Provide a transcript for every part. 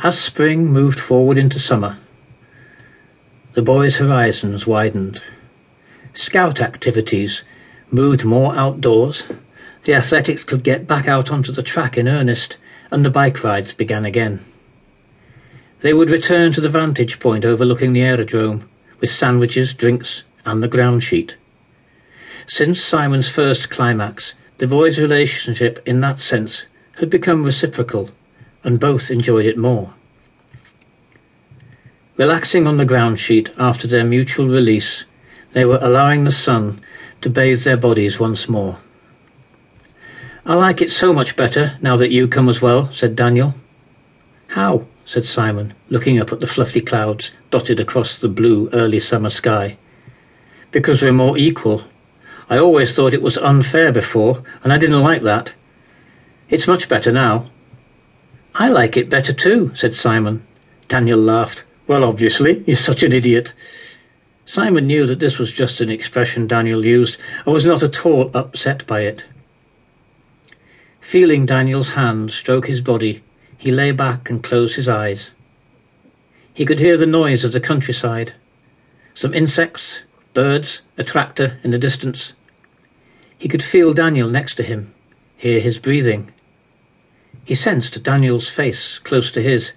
As spring moved forward into summer, the boys' horizons widened. Scout activities moved more outdoors, the athletics could get back out onto the track in earnest, and the bike rides began again. They would return to the vantage point overlooking the aerodrome, with sandwiches, drinks, and the ground sheet. Since Simon's first climax, the boys' relationship in that sense had become reciprocal, and both enjoyed it more. Relaxing on the ground sheet after their mutual release, they were allowing the sun to bathe their bodies once more. I like it so much better now that you come as well, said Daniel. How? said Simon, looking up at the fluffy clouds dotted across the blue early summer sky. Because we're more equal. I always thought it was unfair before, and I didn't like that. It's much better now. I like it better too, said Simon. Daniel laughed. Well, obviously, you're such an idiot. Simon knew that this was just an expression Daniel used, and was not at all upset by it. Feeling Daniel's hand stroke his body, he lay back and closed his eyes. He could hear the noise of the countryside. Some insects, birds, a tractor in the distance. He could feel Daniel next to him, hear his breathing. He sensed Daniel's face close to his.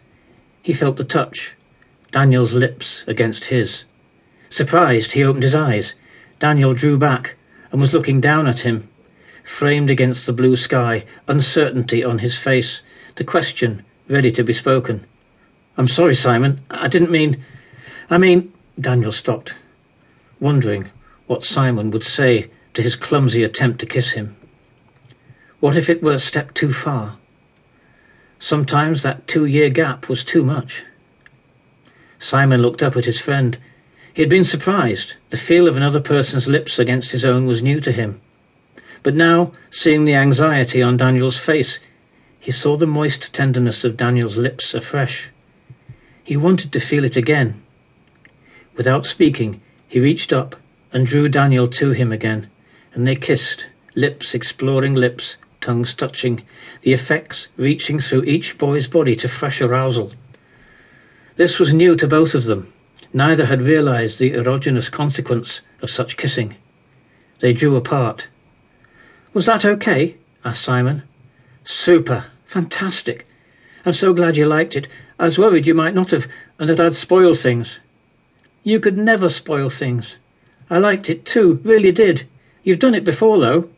He felt the touch, Daniel's lips against his. Surprised, he opened his eyes. Daniel drew back and was looking down at him, framed against the blue sky, uncertainty on his face, the question ready to be spoken. I'm sorry, Simon. I didn't mean. I mean. Daniel stopped, wondering what Simon would say to his clumsy attempt to kiss him. What if it were a step too far? Sometimes that two year gap was too much. Simon looked up at his friend. He had been surprised. The feel of another person's lips against his own was new to him. But now, seeing the anxiety on Daniel's face, he saw the moist tenderness of Daniel's lips afresh. He wanted to feel it again. Without speaking, he reached up and drew Daniel to him again, and they kissed, lips exploring lips, tongues touching, the effects reaching through each boy's body to fresh arousal. This was new to both of them. Neither had realized the erogenous consequence of such kissing. They drew apart. Was that okay? asked Simon. Super. Fantastic. I'm so glad you liked it. I was worried you might not have, and that I'd spoil things. You could never spoil things. I liked it too, really did. You've done it before, though.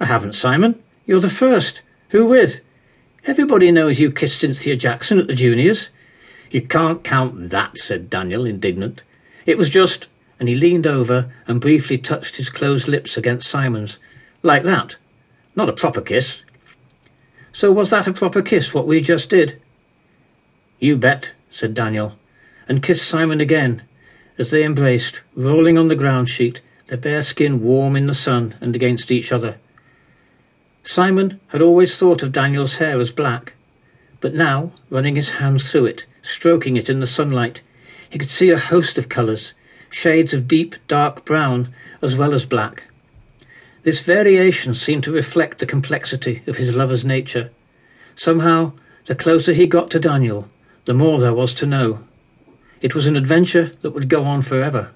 I haven't, Simon. You're the first. Who with? Everybody knows you kissed Cynthia Jackson at the juniors. You can't count that, said Daniel, indignant. It was just... And he leaned over and briefly touched his closed lips against Simon's. Like that. Not a proper kiss. So was that a proper kiss, what we just did? You bet, said Daniel, and kissed Simon again, as they embraced, rolling on the ground sheet, their bare skin warm in the sun and against each other. Simon had always thought of Daniel's hair as black, but now, running his hands through it, stroking it in the sunlight, he could see a host of colours, shades of deep dark brown as well as black. This variation seemed to reflect the complexity of his lover's nature. Somehow, the closer he got to Daniel, the more there was to know. It was an adventure that would go on forever.